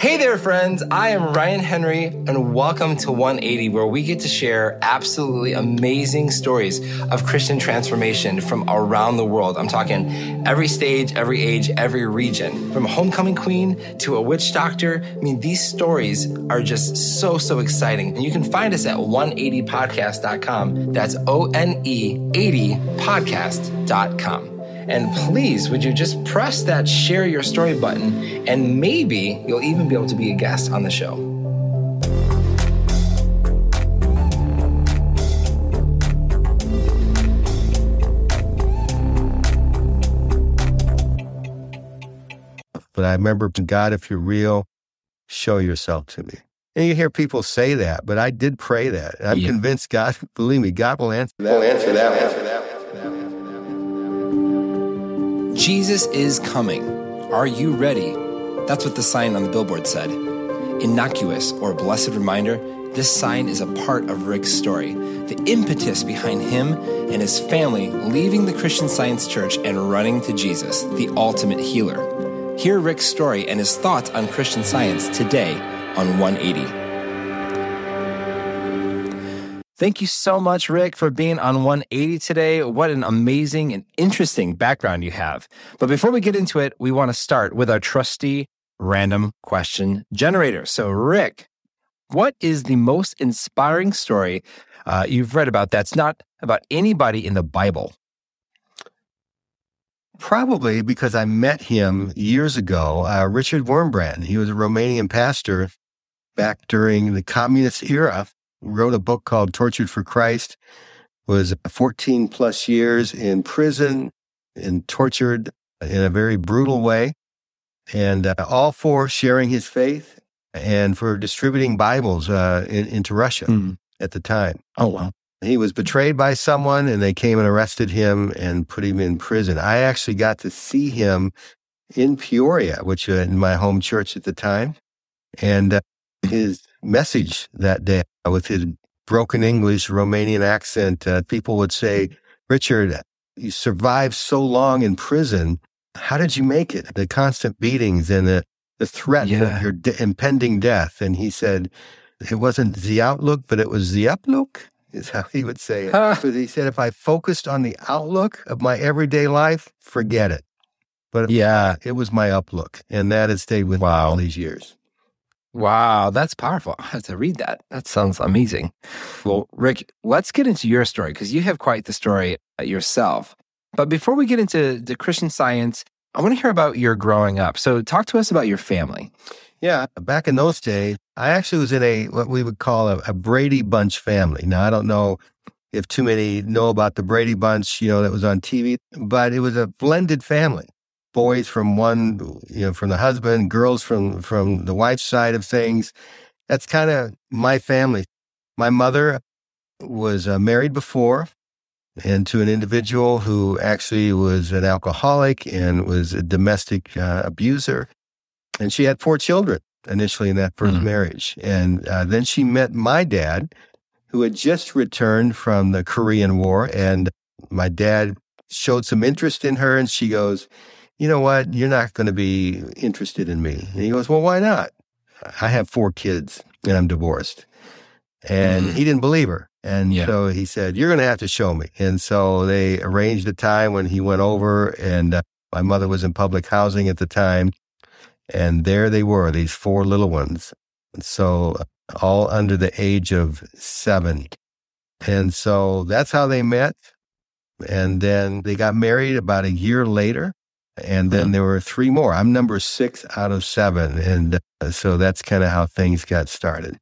Hey there, friends. I am Ryan Henry, and welcome to 180, where we get to share absolutely amazing stories of Christian transformation from around the world. I'm talking every stage, every age, every region. From a homecoming queen to a witch doctor. I mean, these stories are just so, so exciting. And you can find us at 180podcast.com. That's O N E 80podcast.com. And please, would you just press that share your story button, and maybe you'll even be able to be a guest on the show. But I remember, God, if you're real, show yourself to me. And you hear people say that, but I did pray that. I'm yeah. convinced God, believe me, God will answer that. Will answer that. Answer that. Jesus is coming. Are you ready? That's what the sign on the billboard said. Innocuous or a blessed reminder, this sign is a part of Rick's story. The impetus behind him and his family leaving the Christian Science Church and running to Jesus, the ultimate healer. Hear Rick's story and his thoughts on Christian Science today on 180. Thank you so much, Rick, for being on 180 today. What an amazing and interesting background you have. But before we get into it, we want to start with our trusty random question generator. So, Rick, what is the most inspiring story uh, you've read about that's not about anybody in the Bible? Probably because I met him years ago, uh, Richard Wurmbrand. He was a Romanian pastor back during the communist era wrote a book called Tortured for Christ, was 14 plus years in prison and tortured in a very brutal way, and uh, all for sharing his faith and for distributing Bibles uh, in, into Russia mm. at the time. Oh, wow. He was betrayed by someone and they came and arrested him and put him in prison. I actually got to see him in Peoria, which uh, in my home church at the time. And uh, his message that day with his broken English, Romanian accent. Uh, people would say, Richard, you survived so long in prison. How did you make it? The constant beatings and the, the threat yeah. of your de- impending death. And he said, it wasn't the outlook, but it was the uplook, is how he would say it. Huh. But he said, if I focused on the outlook of my everyday life, forget it. But yeah, it was my uplook. And that has stayed with wow. me all these years. Wow, that's powerful. I have to read that. That sounds amazing. Well, Rick, let's get into your story because you have quite the story uh, yourself. But before we get into the Christian science, I want to hear about your growing up. So, talk to us about your family. Yeah, back in those days, I actually was in a what we would call a, a Brady Bunch family. Now, I don't know if too many know about the Brady Bunch, you know, that was on TV, but it was a blended family boys from one, you know, from the husband, girls from from the wife's side of things. That's kind of my family. My mother was uh, married before and to an individual who actually was an alcoholic and was a domestic uh, abuser. And she had four children initially in that 1st mm marriage. And uh, then she met my dad, who had just returned from the Korean War. And my dad showed some interest in her, and she goes, you know what? You're not going to be interested in me. And he goes, well, why not? I have four kids and I'm divorced. And mm-hmm. he didn't believe her. And yeah. so he said, you're going to have to show me. And so they arranged a time when he went over and uh, my mother was in public housing at the time. And there they were, these four little ones. And so uh, all under the age of seven. And so that's how they met. And then they got married about a year later. And then there were three more. I'm number six out of seven. And uh, so that's kind of how things got started.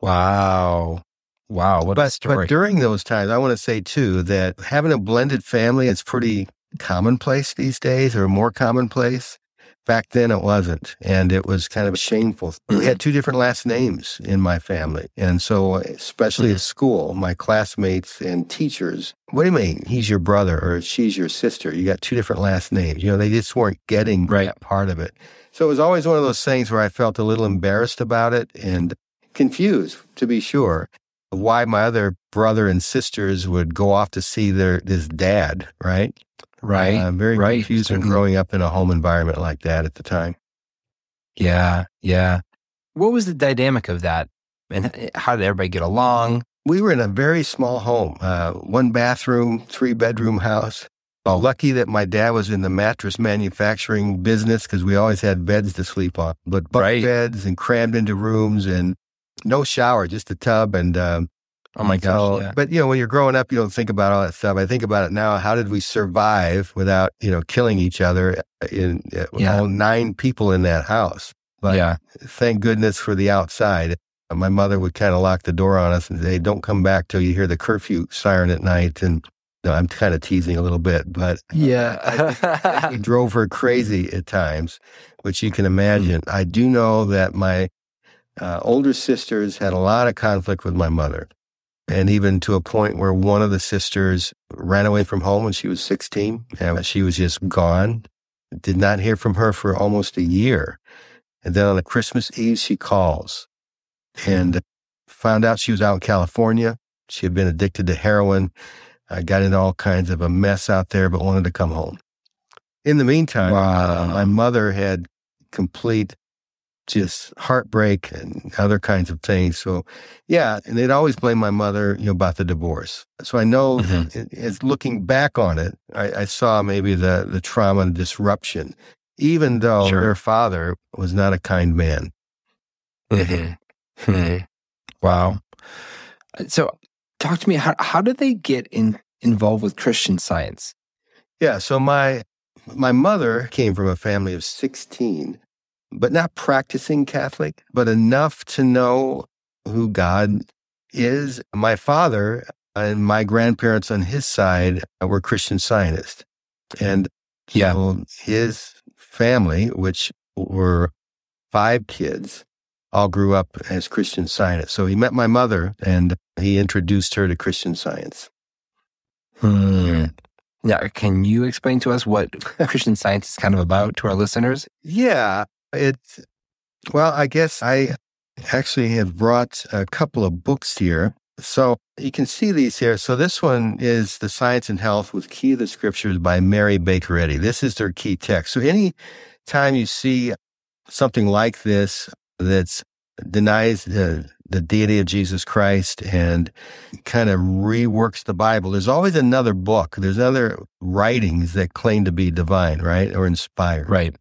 Wow. Wow. What but, a story. But during those times, I want to say too that having a blended family is pretty commonplace these days or more commonplace. Back then it wasn't. And it was kind of shameful. We had mm-hmm. two different last names in my family. And so, uh, especially at mm-hmm. school, my classmates and teachers, what do you mean? He's your brother or she's your sister. You got two different last names. You know, they just weren't getting right. that part of it. So it was always one of those things where I felt a little embarrassed about it and confused, to be sure, why my other brother and sisters would go off to see their this dad, right? Right. Uh, very right. confused and growing up in a home environment like that at the time. Yeah, yeah. What was the dynamic of that? And how did everybody get along? We were in a very small home, uh, one bathroom, three bedroom house. Oh. Lucky that my dad was in the mattress manufacturing business because we always had beds to sleep on, but bunk right. beds and crammed into rooms and no shower, just a tub. And um, oh my gosh, yeah. but you know, when you're growing up, you don't think about all that stuff. I think about it now. How did we survive without you know killing each other? In uh, yeah. all nine people in that house. But yeah. thank goodness for the outside. My mother would kind of lock the door on us and say, "Don't come back till you hear the curfew siren at night." And you know, I'm kind of teasing a little bit, but yeah, he drove her crazy at times, which you can imagine. I do know that my uh, older sisters had a lot of conflict with my mother, and even to a point where one of the sisters ran away from home when she was 16, and she was just gone. Did not hear from her for almost a year. And then on a Christmas Eve, she calls and found out she was out in California. She had been addicted to heroin. I got into all kinds of a mess out there, but wanted to come home. In the meantime, wow. my mother had complete just heartbreak and other kinds of things. So, yeah, and they'd always blame my mother, you know, about the divorce. So I know, mm-hmm. as looking back on it, I, I, saw maybe the the trauma and disruption even though sure. their father was not a kind man. Mm-hmm. Hmm. Wow. Uh, so, talk to me. How how did they get in involved with Christian Science? Yeah. So my my mother came from a family of sixteen, but not practicing Catholic, but enough to know who God is. My father and my grandparents on his side were Christian Scientists, and yeah, so his family, which were five kids, all grew up as Christian scientists. So he met my mother and he introduced her to Christian science. Hmm. Now, can you explain to us what Christian science is kind of about to our listeners? Yeah, it's, well, I guess I actually have brought a couple of books here. So you can see these here. So this one is The Science and Health with Key of the Scriptures by Mary Baker Eddy. This is their key text. So any time you see something like this that's denies the, the deity of Jesus Christ and kind of reworks the Bible, there's always another book. There's other writings that claim to be divine, right? Or inspired. Right.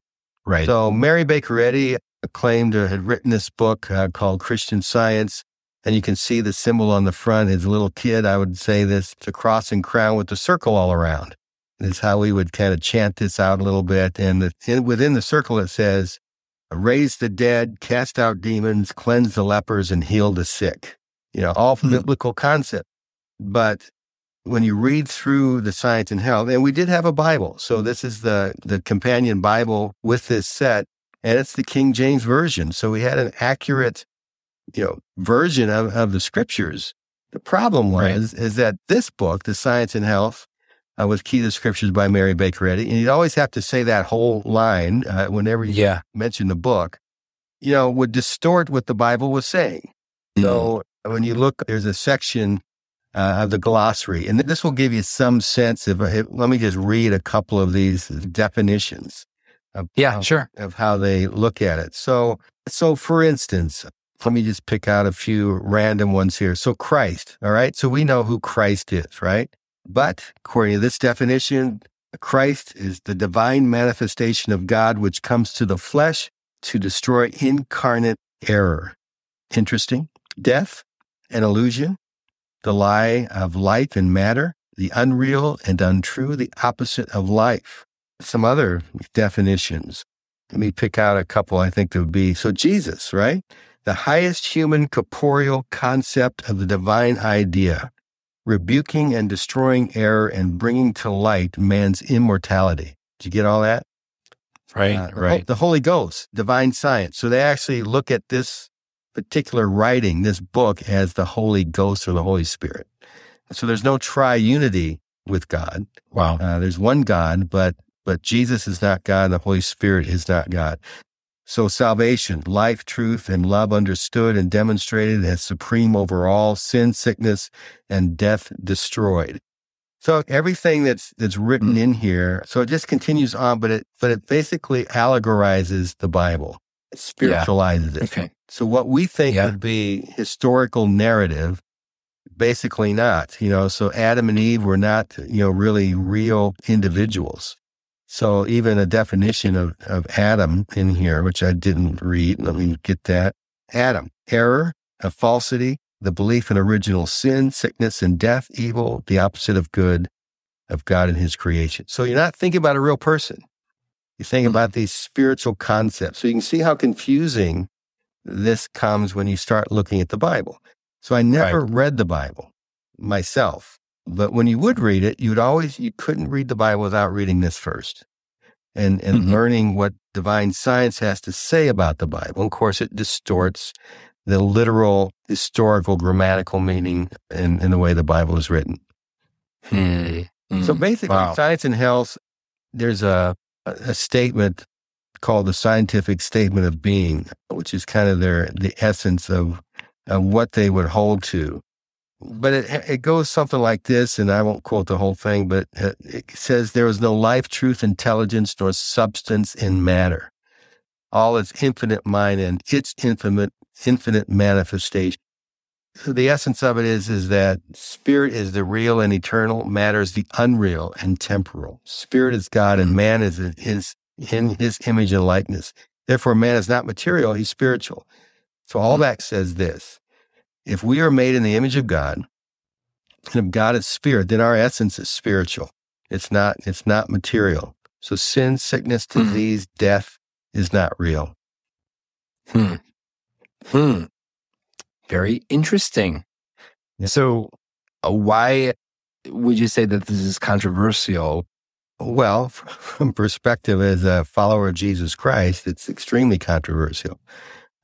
Right. So Mary Baker Eddy claimed to have written this book uh, called Christian Science and you can see the symbol on the front. As a little kid, I would say this, it's a cross and crown with the circle all around. Is how we would kind of chant this out a little bit. And the, in, within the circle, it says, raise the dead, cast out demons, cleanse the lepers, and heal the sick. You know, all mm-hmm. biblical concept. But when you read through the science and health, and we did have a Bible. So this is the, the companion Bible with this set, and it's the King James Version. So we had an accurate you know, version of, of the scriptures. The problem was right. is that this book, The Science and Health, uh, was Key to the Scriptures by Mary Baker Eddy, and you'd always have to say that whole line uh, whenever you yeah. mention the book. You know, would distort what the Bible was saying. Mm. So when you look, there's a section uh, of the glossary, and this will give you some sense of. Uh, let me just read a couple of these definitions. Of, yeah, sure. Of how they look at it. So, so for instance, let me just pick out a few random ones here. So Christ, all right. So we know who Christ is, right? But according to this definition, Christ is the divine manifestation of God, which comes to the flesh to destroy incarnate error. Interesting. Death, an illusion, the lie of life and matter, the unreal and untrue, the opposite of life. Some other definitions. Let me pick out a couple I think that would be so Jesus, right? the highest human corporeal concept of the divine idea, rebuking and destroying error and bringing to light man's immortality. Did you get all that? Right, uh, right. The Holy Ghost, divine science. So they actually look at this particular writing, this book, as the Holy Ghost or the Holy Spirit. So there's no triunity with God. Wow. Uh, there's one God, but but Jesus is not God. The Holy Spirit is not God. So salvation, life, truth, and love understood and demonstrated as supreme over all sin, sickness, and death destroyed. So everything that's that's written mm. in here, so it just continues on, but it but it basically allegorizes the Bible. Spiritualizes it. Okay. So what we think Yeah. would be historical narrative, basically not, you know, so Adam and Eve were not, you know, really real individuals. So even a definition of, of Adam in here, which I didn't read, let me get that. Adam, error, a falsity, the belief in original sin, sickness and death, evil, the opposite of good, of God and his creation. So you're not thinking about a real person. You think about these spiritual concepts. So you can see how confusing this comes when you start looking at the Bible. So I never read the Bible myself, but when you would read it, you'd always, you couldn't read the Bible without reading this first and, and Mhm. learning what divine science has to say about the Bible. Of course, it distorts the literal, historical, grammatical meaning in, in the way the Bible is written. Hmm. So Hmm. basically, Wow. science and health, there's a, a statement called the scientific statement of being, which is kind of their the essence of, of what they would hold to. But it it goes something like this, and I won't quote the whole thing, but it it says there is no life, truth, intelligence, nor substance in matter. All is infinite mind and its infinite infinite manifestation. So the essence of it is is that spirit is the real and eternal, matter is the unreal and temporal. Spirit is God and man is in his in his image and likeness. Therefore, man is not material, he's spiritual. So all that says this. If we are made in the image of God, and if God is spirit, then our essence is spiritual. It's not it's not material. So sin, sickness, Mhm. disease, death is not real. Hmm. Hmm. Very interesting. Yeah. So, uh, why would you say that this is controversial? Well, from perspective as a follower of Jesus Christ, it's extremely controversial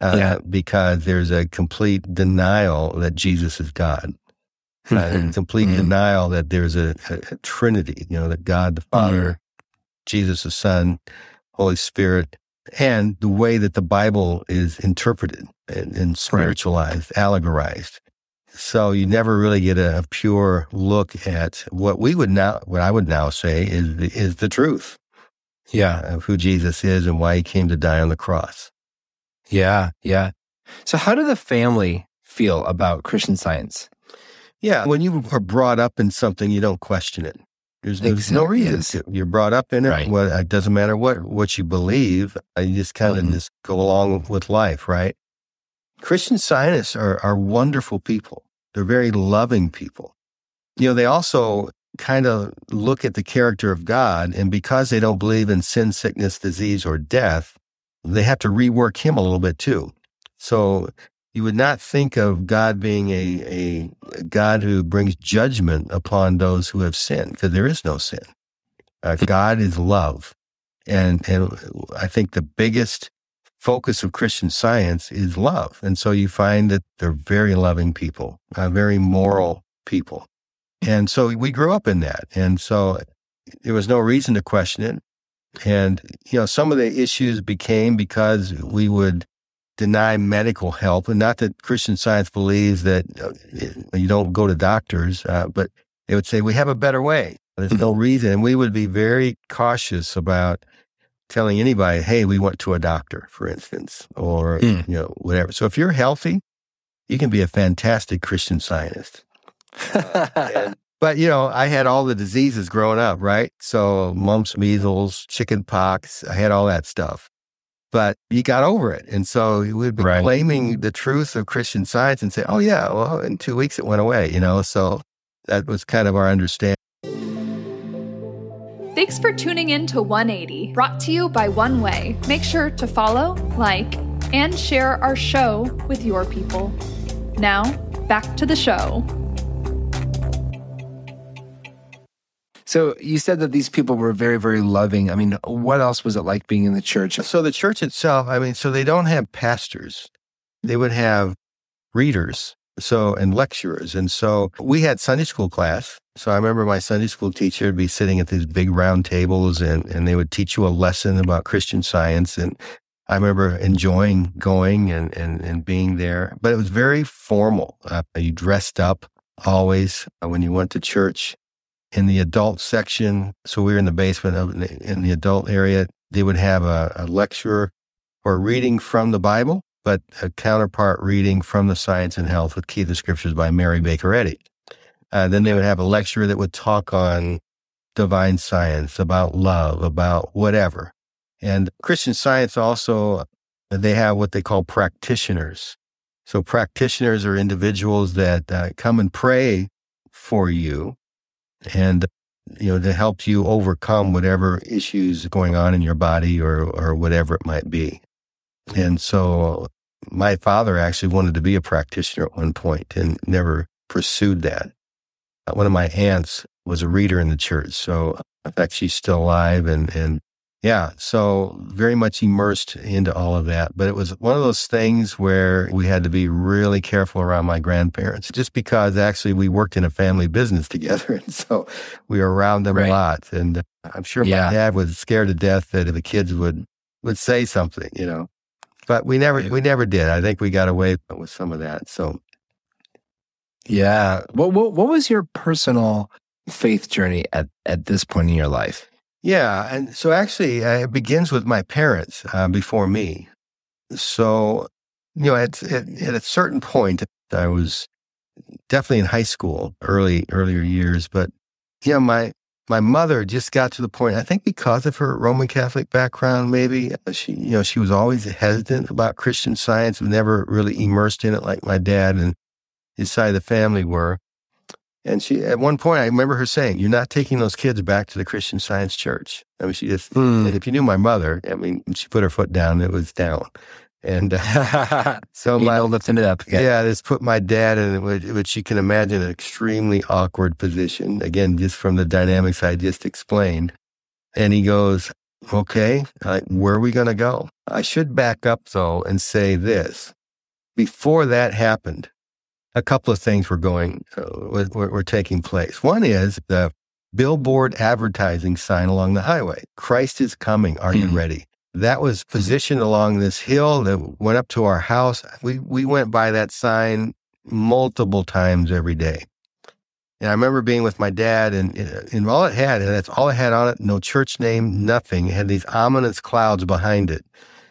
uh, Yeah. because there's a complete denial that Jesus is God, uh, complete Mhm. denial that there's a, a, a Trinity, you know, that God the Father, Jesus the Son, Holy Spirit, and the way that the Bible is interpreted and, and spiritualized, allegorized. So you never really get a, a pure look at what we would now, what I would now say is the, is the truth yeah. of who Jesus is and why he came to die on the cross. Yeah. Yeah. So, how did the family feel about Christian science? Yeah, when you are brought up in something, you don't question it. There's, there's no Exactly, reason to. You're brought up in it. Right. Well, it doesn't matter what what you believe. uh, You just kind of Mhm. just go along with life, right? Christian scientists are are wonderful people. They're very loving people. You know, they also kind of look at the character of God, and because they don't believe in sin, sickness, disease, or death, they have to rework him a little bit too. So you would not think of God being a, a, God who brings judgment upon those who have sinned, because there is no sin. Uh, God is love. And, and I think the biggest focus of Christian science is love. And so you find that they're very loving people, uh, very moral people. And so we grew up in that. And so there was no reason to question it. And, you know, some of the issues became because we would deny medical help. And not that Christian science believes that uh, you don't go to doctors, uh, but they would say, we have a better way. There's no reason. And we would be very cautious about telling anybody, hey, we went to a doctor, for instance, or, Mm. you know, whatever. So if you're healthy, you can be a fantastic Christian scientist. And- but you know, I had all the diseases growing up, right? So mumps, measles, chicken pox, I had all that stuff. But you got over it. And so you would be Right. claiming the truth of Christian science and say, oh, yeah, well, in two weeks it went away, you know? So that was kind of our understanding. Thanks for tuning in to 180, brought to you by One Way. Make sure to follow, like, and share our show with your people. Now, back to the show. so, you said that these people were very, very loving. I mean, what else was it like being in the church? So the church itself, I mean, so they don't have pastors. They would have readers, so and lecturers. And so we had Sunday school class. So I remember my Sunday school teacher would be sitting at these big round tables and, and they would teach you a lesson about Christian science. And I remember enjoying going and, and, and being there, but it was very formal. Uh, you dressed up always uh, when you went to church in the adult section. So we were in the basement of in the, in the adult area. They would have a, a lecturer or reading from the Bible, but a counterpart reading from the Science and Health with Key the Scriptures by Mary Baker Eddy. Uh, then they would have a lecturer that would talk on divine science, about love, about whatever. And Christian science also, they have what they call practitioners. So practitioners are individuals that uh, come and pray for you and you know to help you overcome whatever issues going on in your body or or whatever it might be. And so my father actually wanted to be a practitioner at one point and never pursued that. Uh, one of my aunts was a reader in the church. So in fact, she's still alive and, and yeah, so very much immersed into all of that. But it was one of those things where we had to be really careful around my grandparents just because actually we worked in a family business together. And so we were around them right. a lot. And I'm sure yeah. my dad was scared to death that the kids would, would say something, you know, but we never, we never did. I think we got away with some of that. So yeah. What, what, what was your personal faith journey at, at this point in your life? Yeah. And so actually, uh, it begins with my parents uh, before me. So, you know, at, at, at, a certain point, I was definitely in high school, early, earlier years, but, you know, my, my mother just got to the point, I think because of her Roman Catholic background, maybe uh, she, you know, she was always hesitant about Christian science, never really immersed in it like my dad and his side of the family were. And she, at one point, I remember her saying, "You're not taking those kids back to the Christian Science Church." I mean, she just, mm. if you knew my mother, I mean, she put her foot down, it was down. And uh, so my lifting it up. Again. Yeah, this put my dad in which you can imagine an extremely awkward position. Again, just from the dynamics I just explained. And he goes, "Okay, where are we going to go?" I should back up though and say this: before that happened, a couple of things were going uh, were, were taking place. One is the billboard advertising sign along the highway. Christ is coming. Are you hmm. ready? That was positioned along this hill that went up to our house. We we went by that sign multiple times every day. And I remember being with my dad, and, and all it had, and that's all it had on it, no church name, nothing. It had these ominous clouds behind it.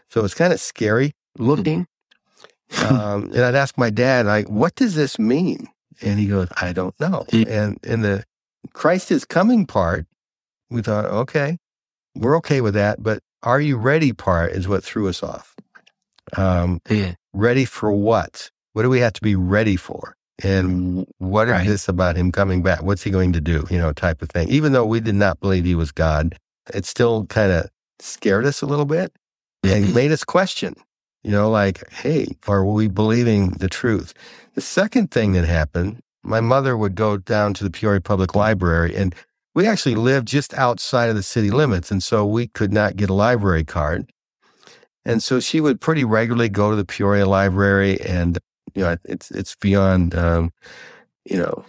So it's kind of scary looking um, and I'd ask my dad, like, what does this mean? And he goes, I don't know. And in the Christ is coming part, we thought, okay, we're okay with that. But are you ready part is what threw us off. Um, yeah. Ready for what? What do we have to be ready for? And what is right. this about him coming back? What's he going to do? You know, type of thing. Even though we did not believe he was God, it still kind of scared us a little bit and made us question you know, like, hey, are we believing the truth? The second thing that happened, my mother would go down to the Peoria Public Library and we actually lived just outside of the city limits. And so we could not get a library card. And so she would pretty regularly go to the Peoria Library and, you know, it's, it's beyond, um, you know,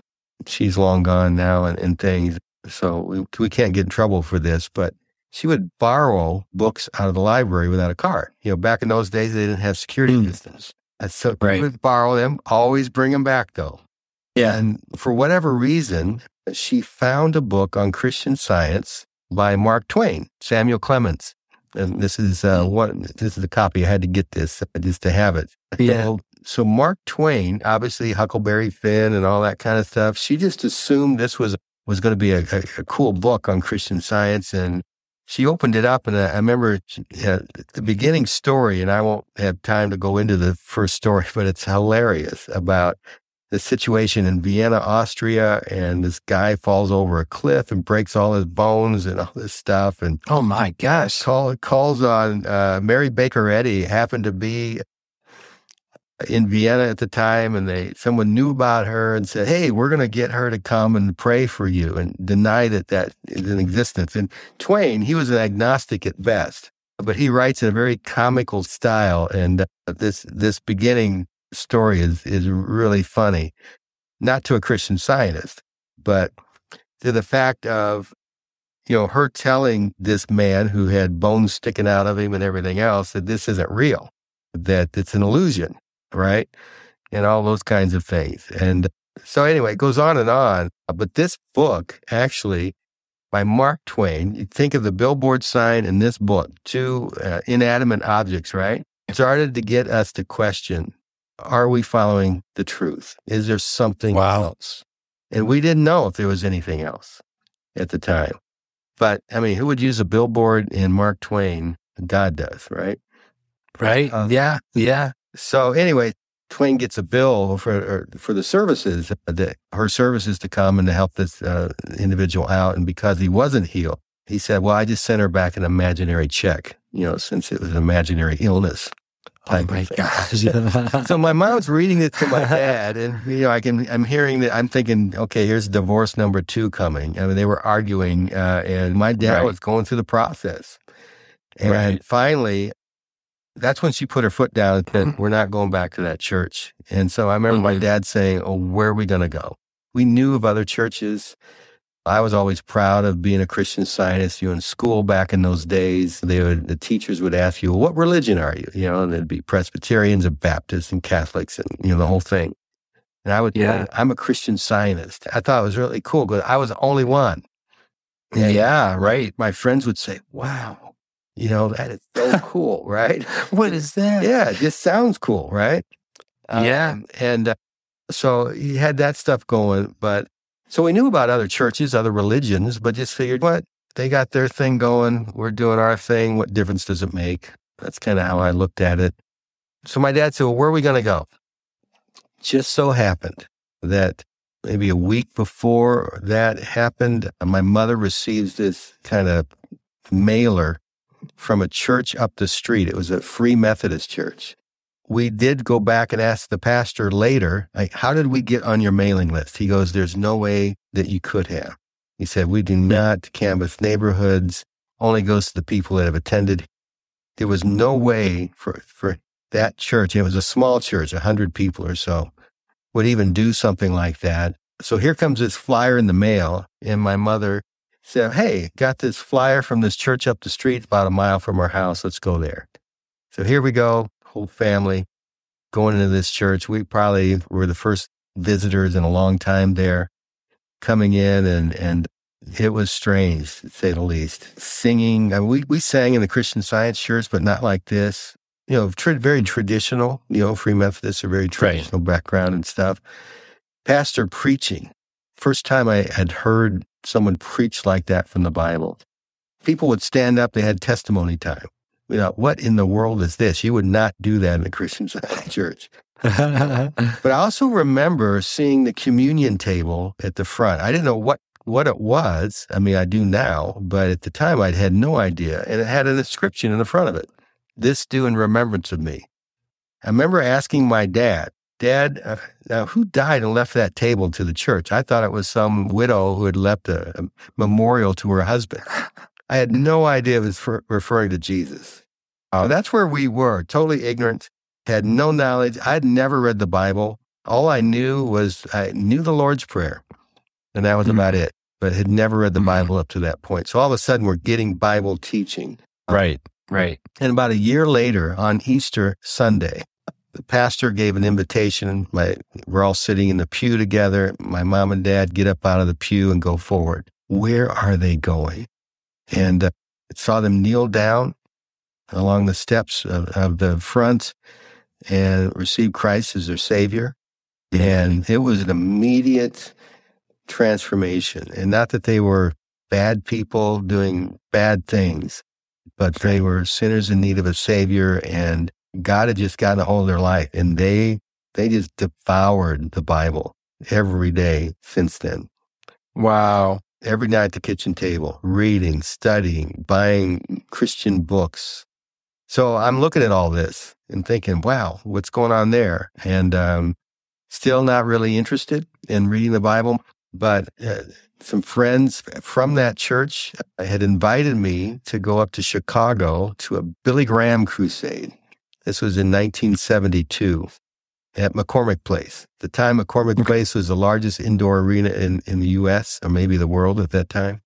she's long gone now and, and things. So we, we can't get in trouble for this, but she would borrow books out of the library without a card. You know, back in those days, they didn't have security mm. And so right. we would borrow them, always bring them back though. Yeah. And for whatever reason, she found a book on Christian science by Mark Twain, Samuel Clemens. And this is uh, hmm. what this is a copy. I had to get this uh, just to have it. Yeah. So, so Mark Twain, obviously Huckleberry Finn and all that kind of stuff. She just assumed this was was going to be a, a, a cool book on Christian science and she opened it up, and I remember uh, the beginning story, and I won't have time to go into the first story, but it's hilarious about the situation in Vienna, Austria, and this guy falls over a cliff and breaks all his bones and all this stuff. And oh my gosh, call, calls on uh, Mary Baker Eddy happened to be in Vienna at the time, and they someone knew about her and said, "Hey, we're going to get her to come and pray for you," and deny that that is in existence. And Twain, he was an agnostic at best, but he writes in a very comical style, and uh, this this beginning story is is really funny, not to a Christian Scientist, but to the fact of you know her telling this man who had bones sticking out of him and everything else that this isn't real, that it's an illusion right? And all those kinds of things. And so anyway, it goes on and on. But this book actually by Mark Twain. You think of the billboard sign in this book, two uh, inanimate objects, right? Started to get us to question are we following the truth? Is there something Wow. else? And we didn't know if there was anything else at the time. But I mean, who would use a billboard in Mark Twain? God does, right? Right. Uh, yeah. Yeah. So anyway, Twain gets a bill for for the services that her services to come and to help this uh, individual out. And because he wasn't healed, he said, "Well, I just sent her back an imaginary check, you know, since it was an imaginary illness." Oh my gosh. So my mom's reading this to my dad, and you know, I can I'm hearing that I'm thinking, okay, here's divorce number two coming. I mean, they were arguing, uh, and my dad Right. was going through the process, and Right. finally, that's when she put her foot down and said, "We're not going back to that church." And so I remember my Mhm. dad saying, "Oh, where are we going to go?" We knew of other churches. I was always proud of being a Christian scientist. You know, in school back in those days, they would the teachers would ask you, well, "What religion are you?" You know, and it'd be Presbyterians and Baptists and Catholics and you know the whole thing. And I would, Yeah. I'm a Christian Scientist. I thought it was really cool because I was the only one. And yeah. Right. my friends would say, "Wow, you know that is so cool, right?" What is that? yeah, it just sounds cool, right? Yeah. Um, and uh, so he had that stuff going, but so we knew about other churches, other religions, but just figured, what they got their thing going, we're doing our thing. What difference does it make? That's kind of how I looked at it. So my dad said, "Well, where are we going to go?" Just so happened that maybe a week before that happened, my mother receives this kind of mailer from a church up the street. It was a Free Methodist church. We did go back and ask the pastor later, how did we get on your mailing list? He goes, there's no way that you could have. He said, we do not canvass neighborhoods, only goes to the people that have attended. There was no way for, for that church, it was a small church, a hundred people or so, would even do something like that. So here comes this flyer in the mail, and my mother said, Hey, got this flyer from this church up the street, about a mile from our house. Let's go there. So here we go, whole family going into this church. We probably were the first visitors in a long time there, coming in, and, and it was strange, to say the least. Singing, I mean, we, we sang in the Christian Science church, but not like this. You know, very traditional, you know, Free Methodists are very traditional background and stuff. Pastor preaching. First time I had heard someone preach like that from the Bible. People would stand up, they had testimony time. You know, what in the world is this? You would not do that in a Christian church. But I also remember seeing the communion table at the front. I didn't know what, what it was. I mean, I do now, but at the time I'd had no idea. And it had an inscription in the front of it. This do in remembrance of me. I remember asking my dad, Dad, uh, now who died and left that table to the church? I thought it was some widow who had left a, a memorial to her husband. I had no idea it was for, referring to Jesus. Uh, that's where we were, totally ignorant, had no knowledge. I'd never read the Bible. All I knew was I knew the Lord's Prayer, and that was Mhm. about it, but had never read the Mhm. Bible up to that point. So all of a sudden, we're getting Bible teaching. right. Right. And about a year later, on Easter Sunday, the pastor gave an invitation. My, we're all sitting in the pew together. My mom and dad get up out of the pew and go forward. Where are they going? And uh, saw them kneel down along the steps of, of the front and receive Christ as their Savior. And it was an immediate transformation. And not that they were bad people doing bad things, but they were sinners in need of a Savior. And God had just gotten a hold of their life. And they, they just devoured the Bible every day since then. Wow. Every night at the kitchen table, reading, studying, buying Christian books. So I'm looking at all this and thinking, wow, what's going on there? And um, still not really interested in reading the Bible. But uh, some friends from that church had invited me to go up to Chicago to a Billy Graham crusade. This was in 1972 at McCormick Place. At the time, McCormick Place was the largest indoor arena in, in the U.S. or maybe the world at that time.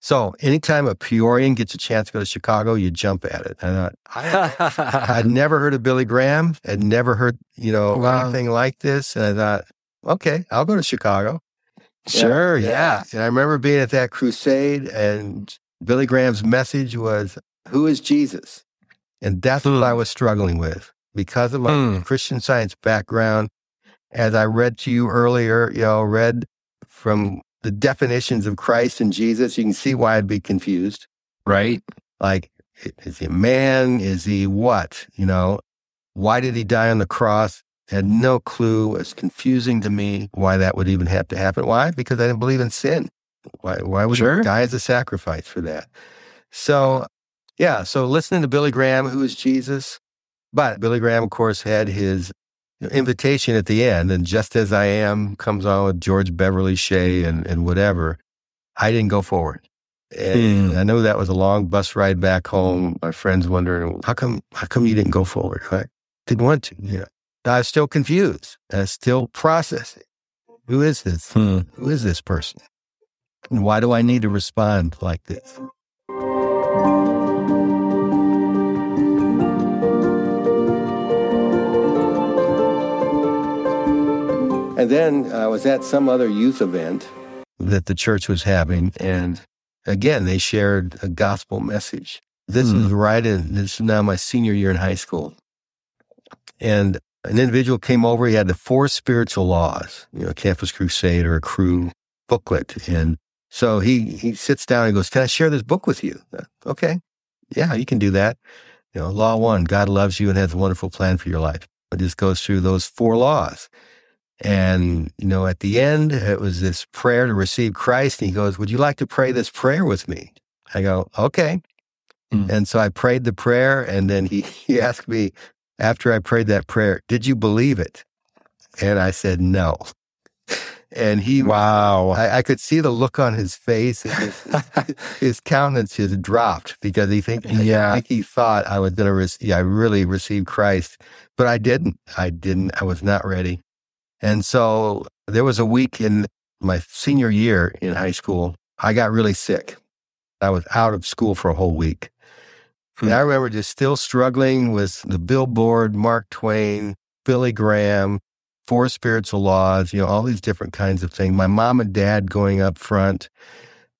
So anytime a Peorian gets a chance to go to Chicago, you jump at it. I thought, I, I'd never heard of Billy Graham. I'd never heard, you know, Wow. anything like this. And I thought, okay, I'll go to Chicago. Sure, yeah. And I remember being at that crusade, and Billy Graham's message was, Who is Jesus? And that's what I was struggling with because of my Mm. Christian science background. As I read to you earlier, you know, read from the definitions of Christ and Jesus, you can see why I'd be confused. Right? Like, is he a man? Is he what? You know, why did he die on the cross? Had no clue. It was confusing to me why that would even have to happen. Why? Because I didn't believe in sin. Why, why would Sure. he die as a sacrifice for that? So, yeah. So listening to Billy Graham, who is Jesus, but Billy Graham, of course, had his invitation at the end, and just as I am comes on with George Beverly Shea and, and whatever. I didn't go forward. And Hmm. I know that was a long bus ride back home. My friends wondering, how come, how come you didn't go forward? I didn't want to. You know, I was still confused. I was still processing. Who is this? Hmm. Who is this person? And why do I need to respond like this? Then I was at some other youth event that the church was having. And again, they shared a gospel message. This Hmm. is right in, this is now my senior year in high school. And an individual came over. He had the four spiritual laws, you know, a Campus Crusade or a Cru booklet. And so he, he sits down and goes, Can I share this book with you? Uh, Okay. Yeah, you can do that. You know, law one, God loves you and has a wonderful plan for your life. It just goes through those four laws. And, you know, at the end, it was this prayer to receive Christ. And he goes, Would you like to pray this prayer with me? I go, Okay. Mm. And so I prayed the prayer. And then he, he asked me after I prayed that prayer, Did you believe it? And I said, No. And he, Wow. I, I could see the look on his face. His, his countenance just dropped because he think, Yeah. I think he thought I was going to, receive, I really received Christ, but I didn't. I didn't. I was not ready. And so there was a week in my senior year in high school. I got really sick. I was out of school for a whole week. And I remember just still struggling with the billboard, Mark Twain, Billy Graham, Four Spiritual Laws, you know, all these different kinds of things. My mom and dad going up front,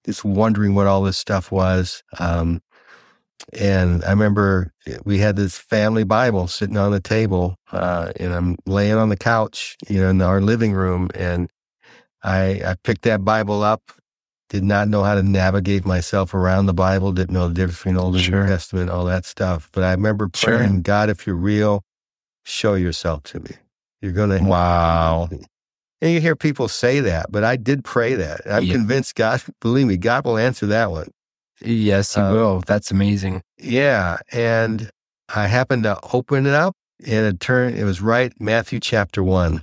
just wondering what all this stuff was. Um, and I remember we had this family Bible sitting on the table, uh, and I'm laying on the couch, you know, in our living room, and I I picked that Bible up. Did not know how to navigate myself around the Bible. Didn't know the difference between Old and Sure. New Testament, all that stuff. But I remember Sure. praying, God, if you're real, show yourself to me. You're gonna Wow. and you hear people say that, but I did pray that. I'm Yeah. convinced God, believe me, God will answer that one. Yes, you Uh, will. That's amazing. Yeah. And I happened to open it up and it turned, it was right, Matthew chapter one.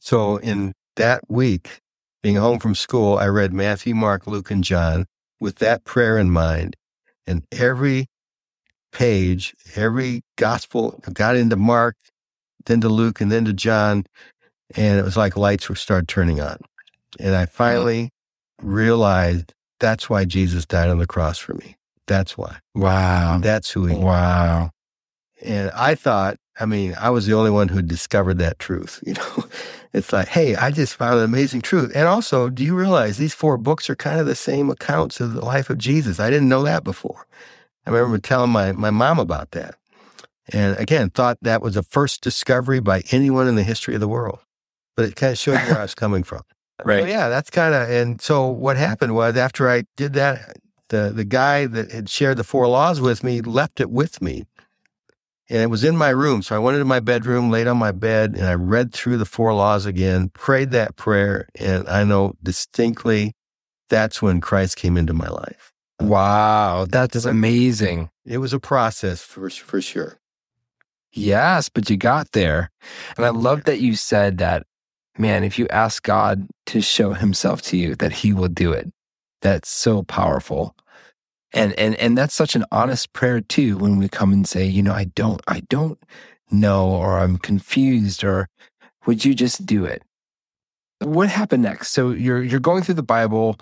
So in that week, being home from school, I read Matthew, Mark, Luke, and John with that prayer in mind. And every page, every gospel got into Mark, then to Luke, and then to John. And it was like lights were started turning on. And I finally realized that's why Jesus died on the cross for me. That's why. Wow. That's who he Wow. and I thought, I mean, I was the only one who discovered that truth. You know, it's like, hey, I just found an amazing truth. And also, do you realize these four books are kind of the same accounts of the life of Jesus? I didn't know that before. I remember telling my, my mom about that. And again, thought that was the first discovery by anyone in the history of the world. But it kind of showed you where I was coming from. Right. So, yeah, that's kind of, and so what happened was after I did that, the, the guy that had shared the four laws with me left it with me and it was in my room. So I went into my bedroom, laid on my bed, and I read through the four laws again, prayed that prayer, and I know distinctly that's when Christ came into my life. Wow. That is amazing. It was a process for for sure. Yes, but you got there. And I love that you said that, man, if you ask God to show himself to you, that he will do it. That's so powerful. And and and that's such an honest prayer too when we come and say, you know, I don't I don't know or I'm confused or would you just do it? What happened next? So you're you're going through the Bible.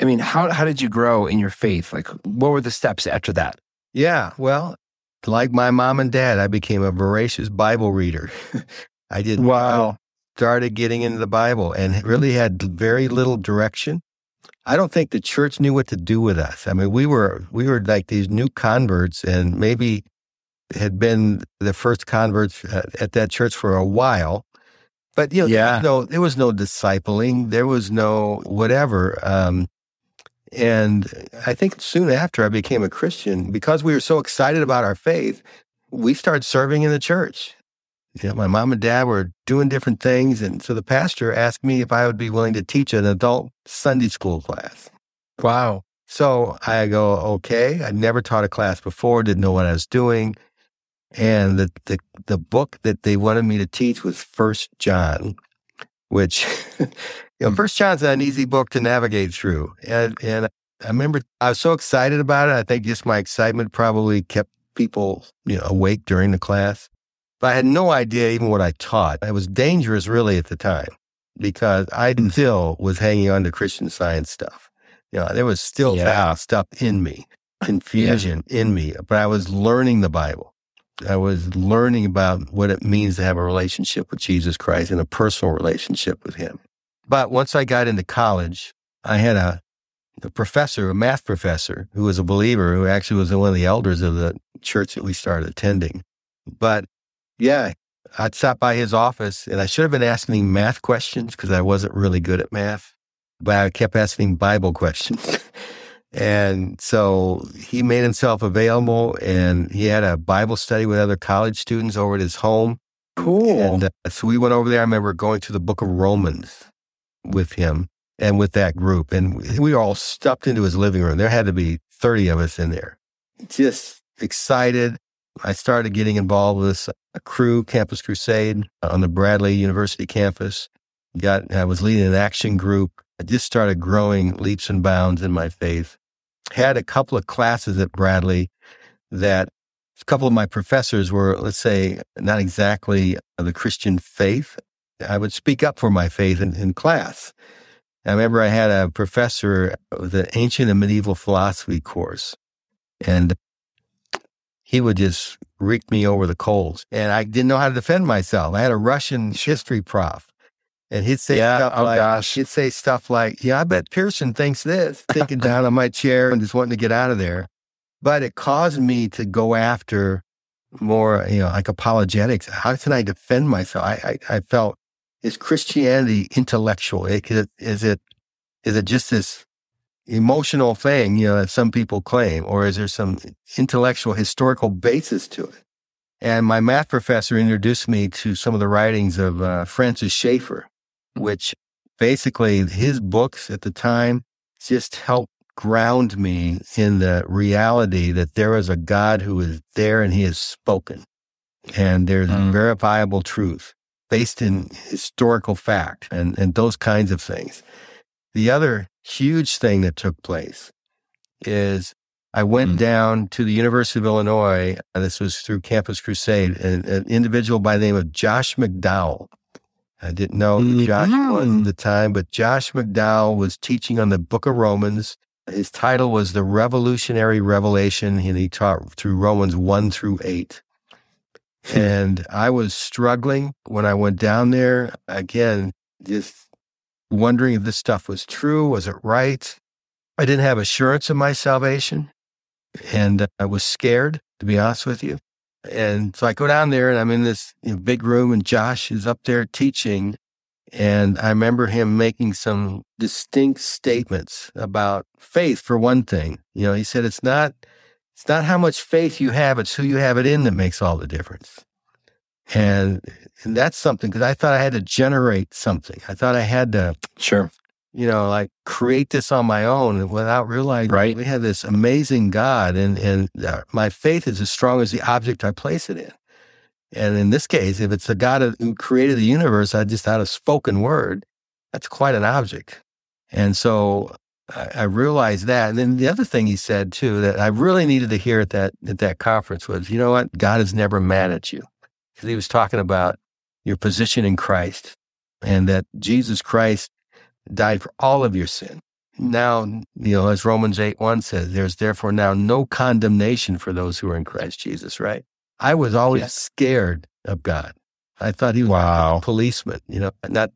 I mean, how how did you grow in your faith? Like what were the steps after that? Yeah, well, like my mom and dad, I became a voracious Bible reader. I did. Wow. Started getting into the Bible and really had very little direction. I don't think the church knew what to do with us. I mean, we were we were like these new converts, and maybe had been the first converts at, at that church for a while. But you know, Yeah. no, there was no discipling. There was no whatever. Um, and I think soon after I became a Christian, because we were so excited about our faith, we started serving in the church. You know, my mom and dad were doing different things, and so the pastor asked me if I would be willing to teach an adult Sunday school class. Wow. So I go, okay. I never taught a class before, didn't know what I was doing. And the, the, the book that they wanted me to teach was First John, which, you know, hmm. First John's not an easy book to navigate through. And, and I remember I was so excited about it. I think just my excitement probably kept people, you know, awake during the class. But I had no idea even what I taught. It was dangerous really at the time because I hmm. still was hanging on to Christian science stuff. You know, there was still Yeah. stuff in me, confusion in me, but I was learning the Bible. I was learning about what it means to have a relationship with Jesus Christ and a personal relationship with Him. But once I got into college, I had a, a professor, a math professor, who was a believer, who actually was one of the elders of the church that we started attending. But yeah, I'd stop by his office and I should have been asking him math questions because I wasn't really good at math, but I kept asking Bible questions. and so he made himself available and he had a Bible study with other college students over at his home. Cool. And uh, so we went over there. I remember going to the book of Romans with him and with that group. And we were all stuffed into his living room. There had to be 30 of us in there. Just excited. I started getting involved with uh, Cru, Campus Crusade, on the Bradley University campus. Got, I was leading an action group. I just started growing leaps and bounds in my faith. Had a couple of classes at Bradley that a couple of my professors were, let's say, not exactly the Christian faith. I would speak up for my faith in, in class. I remember I had a professor with an ancient and medieval philosophy course, and he would just reek me over the coals. And I didn't know how to defend myself. I had a Russian history prof, and he'd say Yeah, stuff oh like, gosh. he'd say stuff like, "Yeah, I bet Pearson thinks this," thinking down on my chair and just wanting to get out of there. But it caused me to go after more, you know, like apologetics. How can I defend myself? I, I, I felt is Christianity intellectual? Is it, is it is it just this emotional thing, you know, that some people claim, or is there some intellectual historical basis to it? And my math professor introduced me to some of the writings of uh, Francis Schaeffer, which basically his books at the time just helped ground me in the reality that there is a God who is there and he has spoken. And there's Mm. verifiable truth based in historical fact and, and those kinds of things. The other huge thing that took place is I went Mm. down to the University of Illinois. And this was through Campus Crusade, and an individual by the name of Josh McDowell. I didn't know who Josh was at the time, but Josh McDowell was teaching on the book of Romans. His title was The Revolutionary Revelation, and he taught through Romans 1 through 8. and I was struggling when I went down there. Again, just wondering if this stuff was true. Was it right? I didn't have assurance of my salvation. And I was scared, to be honest with you. And so I go down there and I'm in this you know, big room and Josh is up there teaching. And I remember him making some distinct statements about faith for one thing. You know, he said, it's not, it's not how much faith you have, it's who you have it in that makes all the difference. And, and that's something because I thought I had to generate something. I thought I had to, Sure. you know, like create this on my own without realizing Right. we have this amazing God and, and uh, my faith is as strong as the object I place it in. And in this case, if it's the God who created the universe, I just had a spoken word, that's quite an object. And so I, I realized that. And then the other thing he said too, that I really needed to hear at that, at that conference was, you know what? God is never mad at you. He was talking about your position in Christ and that Jesus Christ died for all of your sin. Now, you know, as Romans 8 1 says, there's therefore now no condemnation for those who are in Christ Jesus, right? I was always Yes. scared of God. I thought he was Wow. a policeman, you know, not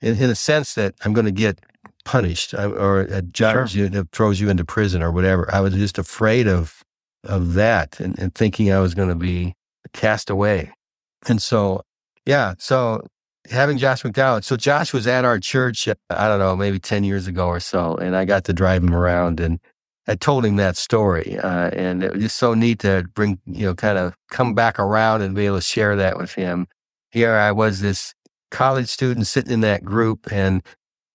in, in a sense that I'm going to get punished uh, or a judge you know, throws you into prison or whatever. I was just afraid of of that and, and thinking I was going to be cast away. And so, yeah, so having Josh McDowell. So Josh was at our church, I don't know, maybe 10 years ago or so, and I got to drive him around and I told him that story. Uh, and it was just so neat to bring, you know, kind of come back around and be able to share that with him. Here I was, this college student sitting in that group, and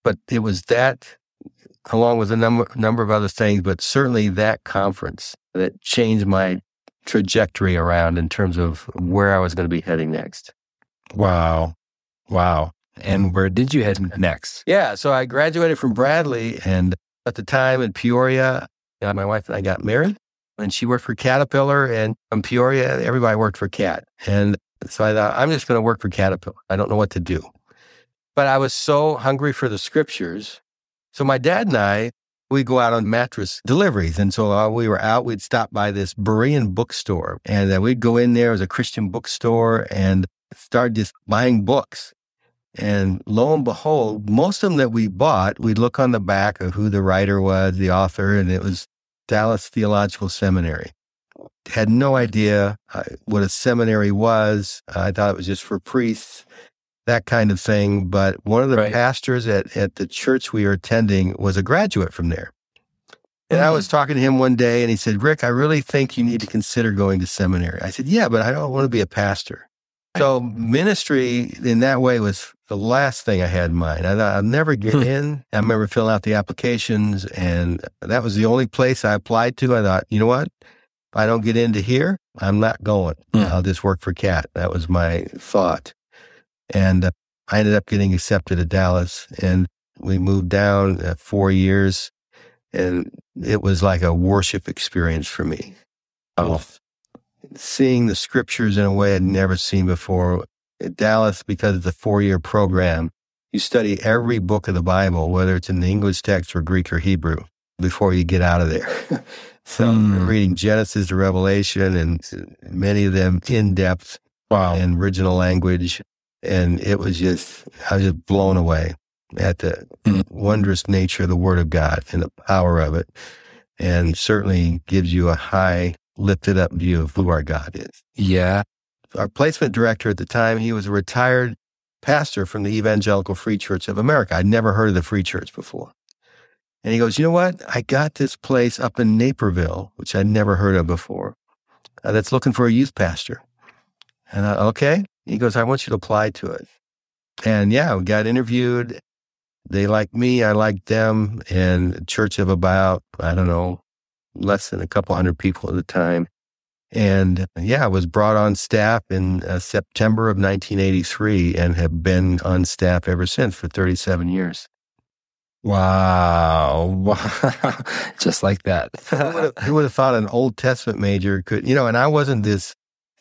but it was that, along with a number number of other things, but certainly that conference that changed my trajectory around in terms of where I was going to be heading next. Wow. Wow. And where did you head next? Yeah, so I graduated from Bradley, and at the time in Peoria, uh, my wife and I got married, and she worked for Caterpillar, and from Peoria, everybody worked for Cat, and so I thought I'm just going to work for Caterpillar. I don't know what to do, but I was so hungry for the scriptures, so my dad and I we go out on mattress deliveries, and so while we were out, we'd stop by this Berean bookstore, and uh, we'd go in there as a Christian bookstore and start just buying books. And lo and behold, most of them that we bought, we'd look on the back of who the writer was, the author, and it was Dallas Theological Seminary. Had no idea uh, what a seminary was. I thought it was just for priests, that kind of thing. But one of the Right. pastors at, at the church we were attending was a graduate from there. And I was talking to him one day and he said, Rick, I really think you need to consider going to seminary. I said, Yeah, but I don't want to be a pastor. So ministry in that way was the last thing I had in mind. I thought I'd never get Hmm. in. I remember filling out the applications and that was the only place I applied to. I thought, you know what? If I don't get into here, I'm not going. Hmm. I'll just work for Cat. That was my thought. And uh, I ended up getting accepted at Dallas and we moved down uh, four years and it was like a worship experience for me. Oh. Of seeing the scriptures in a way I'd never seen before. At Dallas, because it's a four year program, you study every book of the Bible, whether it's in the English text or Greek or Hebrew, before you get out of there. so Hmm. reading Genesis to Revelation and many of them in depth Wow. in original language. And it was just, I was just blown away at the Mm. wondrous nature of the Word of God and the power of it. And certainly gives you a high, lifted up view of who our God is. yeah. Our placement director at the time, he was a retired pastor from the Evangelical Free Church of America. I'd never heard of the Free Church before. And he goes, You know what? I got this place up in Naperville, which I'd never heard of before, uh, that's looking for a youth pastor. And I, okay. He goes, I want you to apply to it. And yeah, we got interviewed. They liked me. I liked them. And a church of about, I don't know, less than a couple hundred people at the time. And yeah, I was brought on staff in uh, September of 1983 and have been on staff ever since for 37 years. Wow. Wow. Just like that. who, would have, who would have thought an Old Testament major could, you know, and I wasn't this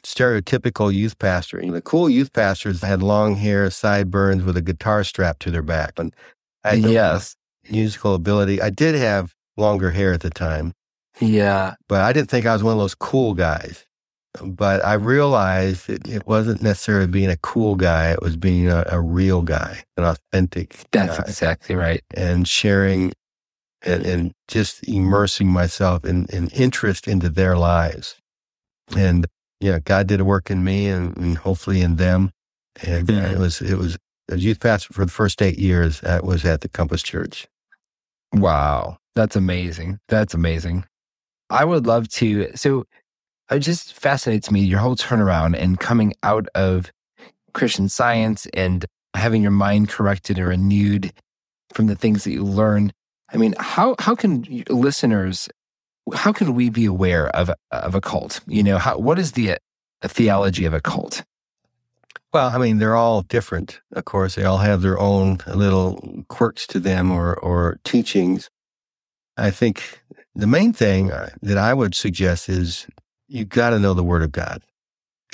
stereotypical youth pastor. The cool youth pastors had long hair, sideburns with a guitar strapped to their back. And I yes. musical ability. I did have longer hair at the time, Yeah. but I didn't think I was one of those cool guys. But I realized it, it wasn't necessarily being a cool guy. It was being a, a real guy, an authentic That's guy, exactly right. and sharing and, and just immersing myself in, in interest into their lives. And, yeah, God did a work in me and, and hopefully in them. And Mhm. it was, it was a youth pastor for the first eight years. That was at the Compass Church. Wow. That's amazing. That's amazing. I would love to. So it just fascinates me your whole turnaround and coming out of Christian science and having your mind corrected or renewed from the things that you learn. I mean, how, how can listeners, how can we be aware of, a- of a cult? You know, how, what is the uh, theology of a cult? Well, I mean, they're all different. Of course, they all have their own little quirks to them or, or teachings. I think the main thing uh, that I would suggest is you've got to know the Word of God.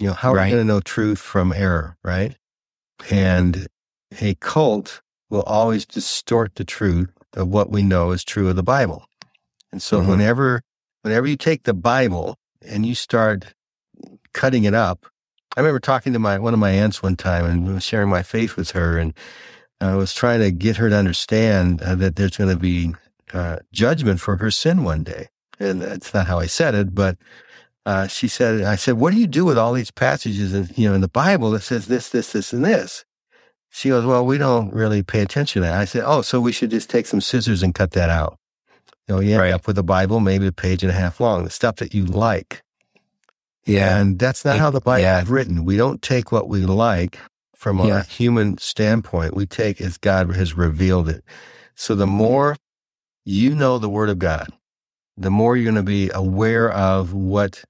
You know, how are you going to know truth from error, right? And a cult will always distort the truth of what we know is true of the Bible. And so Mhm. whenever, whenever you take the Bible and you start cutting it up I remember talking to my one of my aunts one time and sharing my faith with her, and I was trying to get her to understand uh, that there's going to be uh, judgment for her sin one day. And that's not how I said it, but uh, she said, I said, what do you do with all these passages in, you know, in the Bible that says this, this, this, and this? She goes, well, we don't really pay attention to that. I said, oh, so we should just take some scissors and cut that out. You know, you end Right. up with a Bible, maybe a page and a half long, the stuff that you like. Yeah. And that's not how the Bible Yeah. is written. We don't take what we like from a human standpoint. We take as God has revealed it. So the more you know the Word of God, the more you're going to be aware of what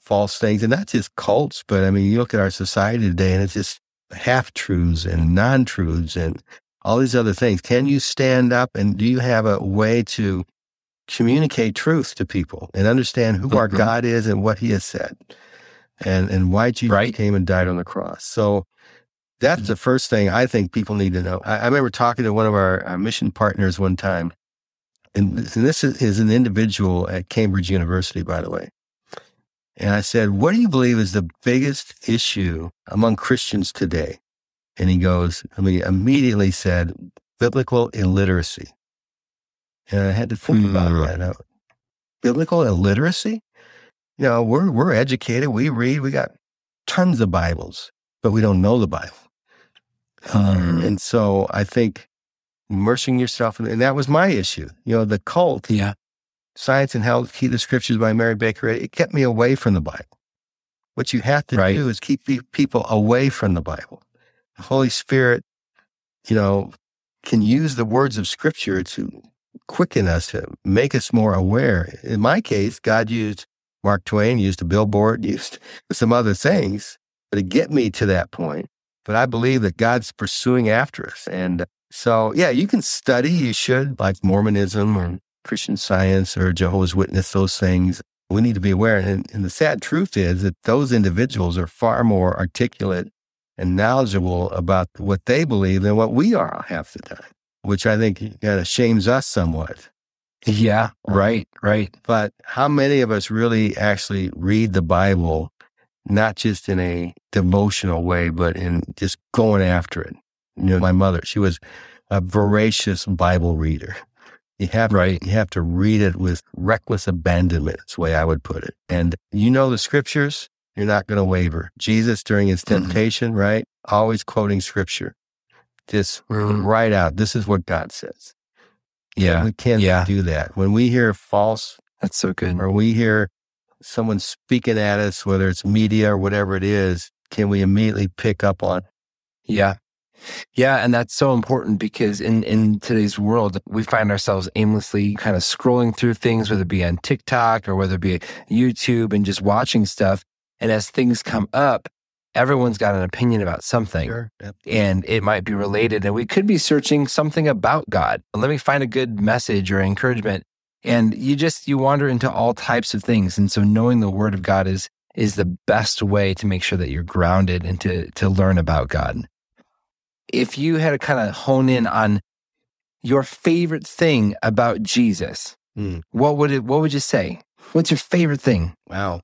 false things, and not just cults, but I mean, you look at our society today and it's just half truths and non truths and all these other things. Can you stand up and do you have a way to communicate truth to people and understand who our Mhm. God is and what He has said, and and why Jesus Right. came and died on the cross. So that's the first thing I think people need to know. I, I remember talking to one of our, our mission partners one time, and, this- and this is, is an individual at Cambridge University, by the way. And I said, "What do you believe is the biggest issue among Christians today?" And he goes, I mean, immediately said, "Biblical illiteracy." And I had to think about Hmm. that. Biblical illiteracy? You know, we're we're educated. We read. We got tons of Bibles, but we don't know the Bible. Hmm. And so I think immersing yourself in, and that was my issue. You know, the cult, Yeah. Science and Health, Key to Scriptures by Mary Baker, it kept me away from the Bible. What you have to Right. do is keep people away from the Bible. The Holy Spirit, you know, can use the words of Scripture to quicken us, to make us more aware. In my case, God used Mark Twain, used a billboard, used some other things, to get me to that point. But I believe that God's pursuing after us. And so, yeah, you can study, you should, like Mormonism or Christian science or Jehovah's Witness, those things. We need to be aware. And, and the sad truth is that those individuals are far more articulate and knowledgeable about what they believe than what we are half the time, which I think kind of shames us somewhat. Yeah. Right. Right. But how many of us really actually read the Bible, not just in a devotional way, but in just going after it? You know, my mother, she was a voracious Bible reader. You have Right. you have to read it with reckless abandonment. That's the way I would put it. And you know the scriptures, you're not going to waver. Jesus during his temptation, right? Always quoting scripture. Just Mhm. right out. This is what God says. Yeah. We can't Yeah. do that. When we hear false That's so good. or we hear someone speaking at us, whether it's media or whatever it is, can we immediately pick up on? Yeah. Yeah. And that's so important because in, in today's world, we find ourselves aimlessly kind of scrolling through things, whether it be on TikTok or whether it be YouTube and just watching stuff. And as things come up, everyone's got an opinion about something. Sure. Yep. and it might be related. And we could be searching something about God. Let me find a good message or encouragement. And you just you wander into all types of things. And so knowing the word of God is is the best way to make sure that you're grounded and to to learn about God. If you had to kind of hone in on your favorite thing about Jesus, Hmm. what would it what would you say? What's your favorite thing? Wow.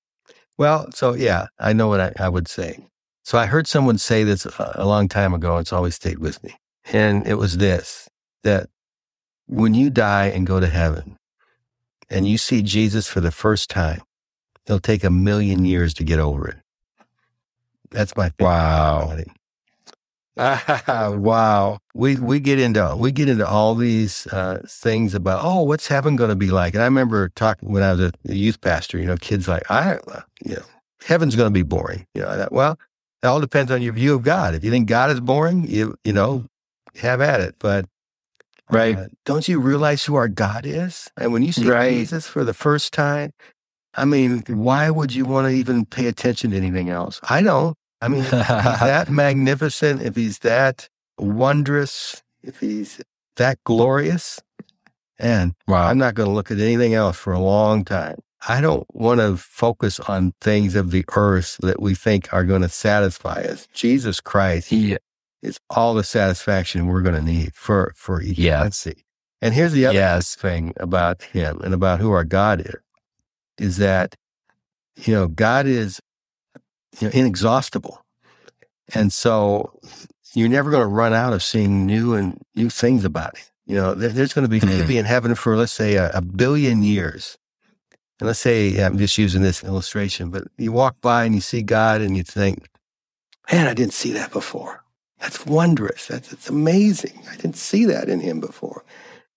Well, so yeah, I know what I, I would say. So I heard someone say this a, long time ago. It's always stayed with me. And it was this that when you die and go to heaven and you see Jesus for the first time, it'll take a million years to get over it. That's my Wow. wow. we we get into we get into all these uh, things about oh what's heaven going to be like and I remember talking when I was a youth pastor you know kids like I uh, you know heaven's going to be boring you know I thought, well it all depends on your view of God if you think God is boring you you know have at it but Right. uh, don't you realize who our God is and when you see Right. Jesus for the first time I mean why would you want to even pay attention to anything else I don't I mean if he's that magnificent, if he's that wondrous, if he's that glorious, and wow. I'm not going to look at anything else for a long time. I don't want to focus on things of the earth that we think are going to satisfy us. Jesus Christ Yeah. is all the satisfaction we're going to need for for eternity. And here's the other Yes. thing about him and about who our God is, is that, you know, God is you know, inexhaustible. And so you're never going to run out of seeing new and new things about it. You know, there, there's going to be, mm. be in heaven for, let's say, a, a billion years. And let's say, I'm just using this illustration, but you walk by and you see God and you think, man, I didn't see that before. That's wondrous. That's, that's amazing. I didn't see that in him before.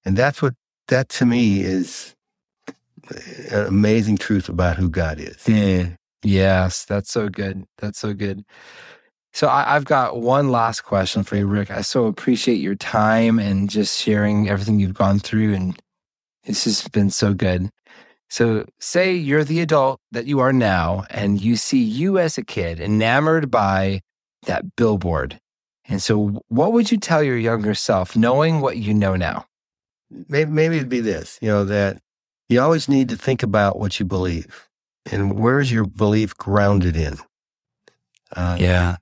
And that's what, that to me is an amazing truth about who God is. Yeah. Yes, that's so good. That's so good. So I, have got one last question for you, Rick. I so appreciate your time and just sharing everything you've gone through, and it's just been so good. So, say you're the adult that you are now, and you see you as a kid enamored by that billboard. And so, what would you tell your younger self, knowing what you know now? Maybe, maybe it'd be this, you know, that you always need to think about what you believe and where's your belief grounded in? Uh, yeah.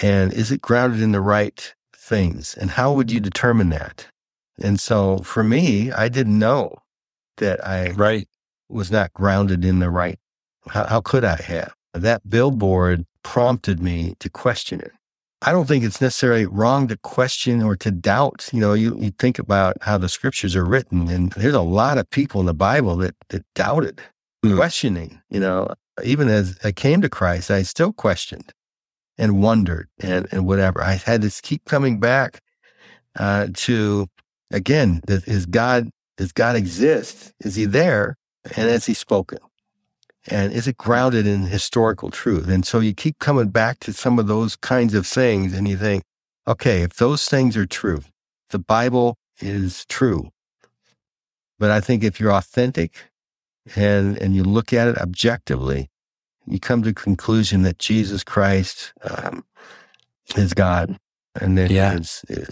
And is it grounded in the right things? And how would you determine that? And so for me, I didn't know that I right. Was not grounded in the right. How, how could I have? That billboard prompted me to question it. I don't think it's necessarily wrong to question or to doubt. You know, you, you think about how the scriptures are written, and there's a lot of people in the Bible that, that doubted, mm. questioning. You know, even as I came to Christ, I still questioned and wondered and, and whatever. I had to keep coming back uh, to, again, is God, does God exist? Is he there? And has he spoken? And is it grounded in historical truth? And so you keep coming back to some of those kinds of things and you think, okay, if those things are true, the Bible is true. But I think if you're authentic and, and you look at it objectively, you come to the conclusion that Jesus Christ um, is God and that yeah.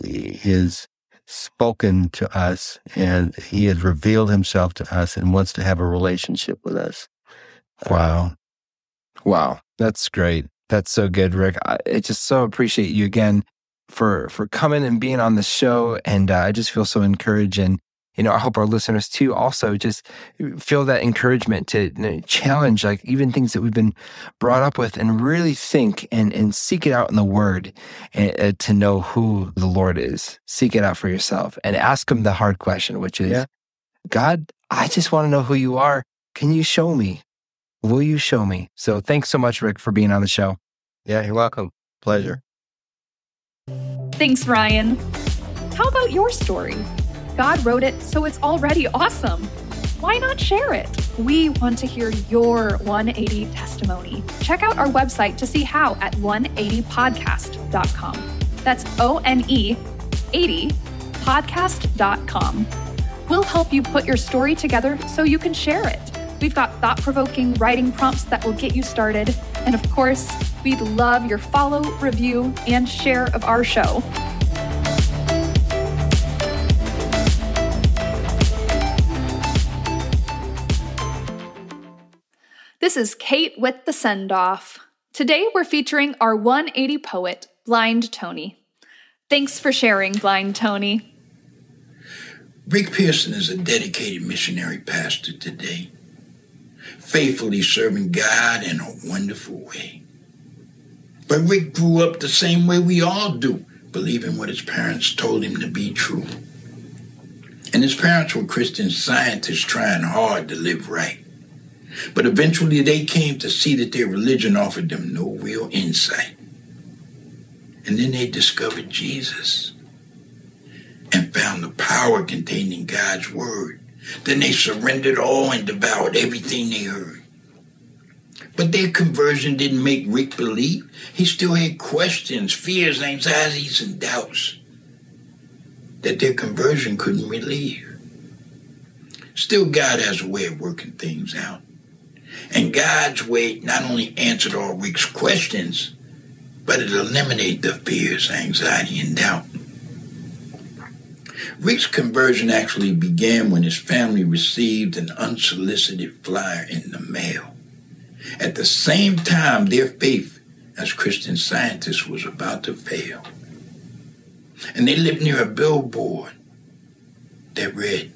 he is spoken to us and he has revealed himself to us and wants to have a relationship with us. Wow. Wow. That's great. That's so good, Rick. I, I just so appreciate you again for for coming and being on the show. And uh, I just feel so encouraged. And, you know, I hope our listeners too also just feel that encouragement to you know, challenge like even things that we've been brought up with and really think and, and seek it out in the word and, uh, to know who the Lord is. Seek it out for yourself and ask him the hard question, which is, yeah. God, I just want to know who you are. Can you show me? Will you show me? So thanks so much, Rick, for being on the show. Yeah, you're welcome. Pleasure. Thanks, Ryan. How about your story? God wrote it, so it's already awesome. Why not share it? We want to hear your 180 testimony. Check out our website to see how at 180podcast.com. That's O N E 80 podcast.com. We'll help you put your story together so you can share it. We've got thought provoking writing prompts that will get you started. And of course, we'd love your follow, review, and share of our show. This is Kate with the send off. Today we're featuring our 180 poet, Blind Tony. Thanks for sharing, Blind Tony. Rick Pearson is a dedicated missionary pastor today faithfully serving God in a wonderful way. But Rick grew up the same way we all do, believing what his parents told him to be true. And his parents were Christian scientists trying hard to live right. But eventually they came to see that their religion offered them no real insight. And then they discovered Jesus and found the power contained in God's Word then they surrendered all and devoured everything they heard. But their conversion didn't make Rick believe. He still had questions, fears, anxieties, and doubts that their conversion couldn't relieve. Still, God has a way of working things out. And God's way not only answered all Rick's questions, but it eliminated the fears, anxiety, and doubt. Rick's conversion actually began when his family received an unsolicited flyer in the mail. At the same time, their faith as Christian scientists was about to fail. And they lived near a billboard that read,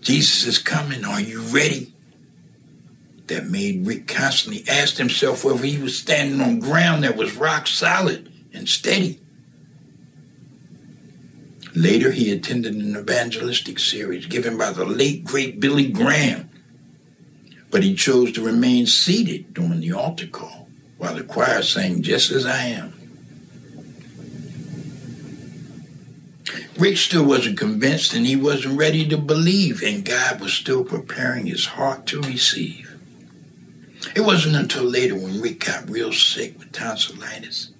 Jesus is coming, are you ready? That made Rick constantly ask himself whether he was standing on ground that was rock solid and steady. Later, he attended an evangelistic series given by the late, great Billy Graham, but he chose to remain seated during the altar call while the choir sang Just As I Am. Rick still wasn't convinced and he wasn't ready to believe, and God was still preparing his heart to receive. It wasn't until later when Rick got real sick with tonsillitis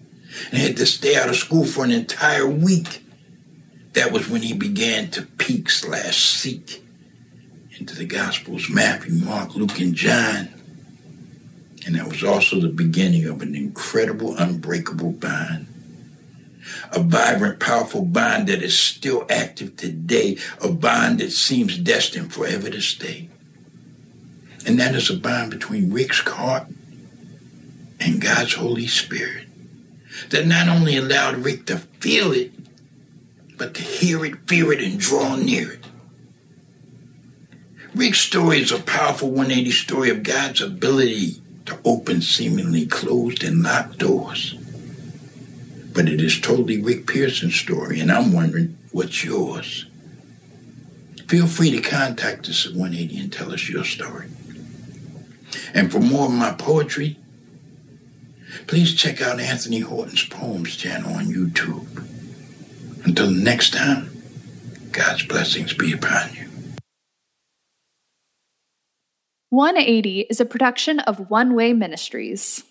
and had to stay out of school for an entire week. That was when he began to peek slash seek into the Gospels Matthew, Mark, Luke, and John. And that was also the beginning of an incredible, unbreakable bond a vibrant, powerful bond that is still active today, a bond that seems destined forever to stay. And that is a bond between Rick's heart and God's Holy Spirit that not only allowed Rick to feel it, but to hear it, fear it, and draw near it. Rick's story is a powerful 180 story of God's ability to open seemingly closed and locked doors but it is totally Rick Pearson's story, and I'm wondering what's yours. Feel free to contact us at 180 and tell us your story. And for more of my poetry, please check out Anthony Horton's Poems channel on YouTube. Until next time, God's blessings be upon you. 180 is a production of One Way Ministries.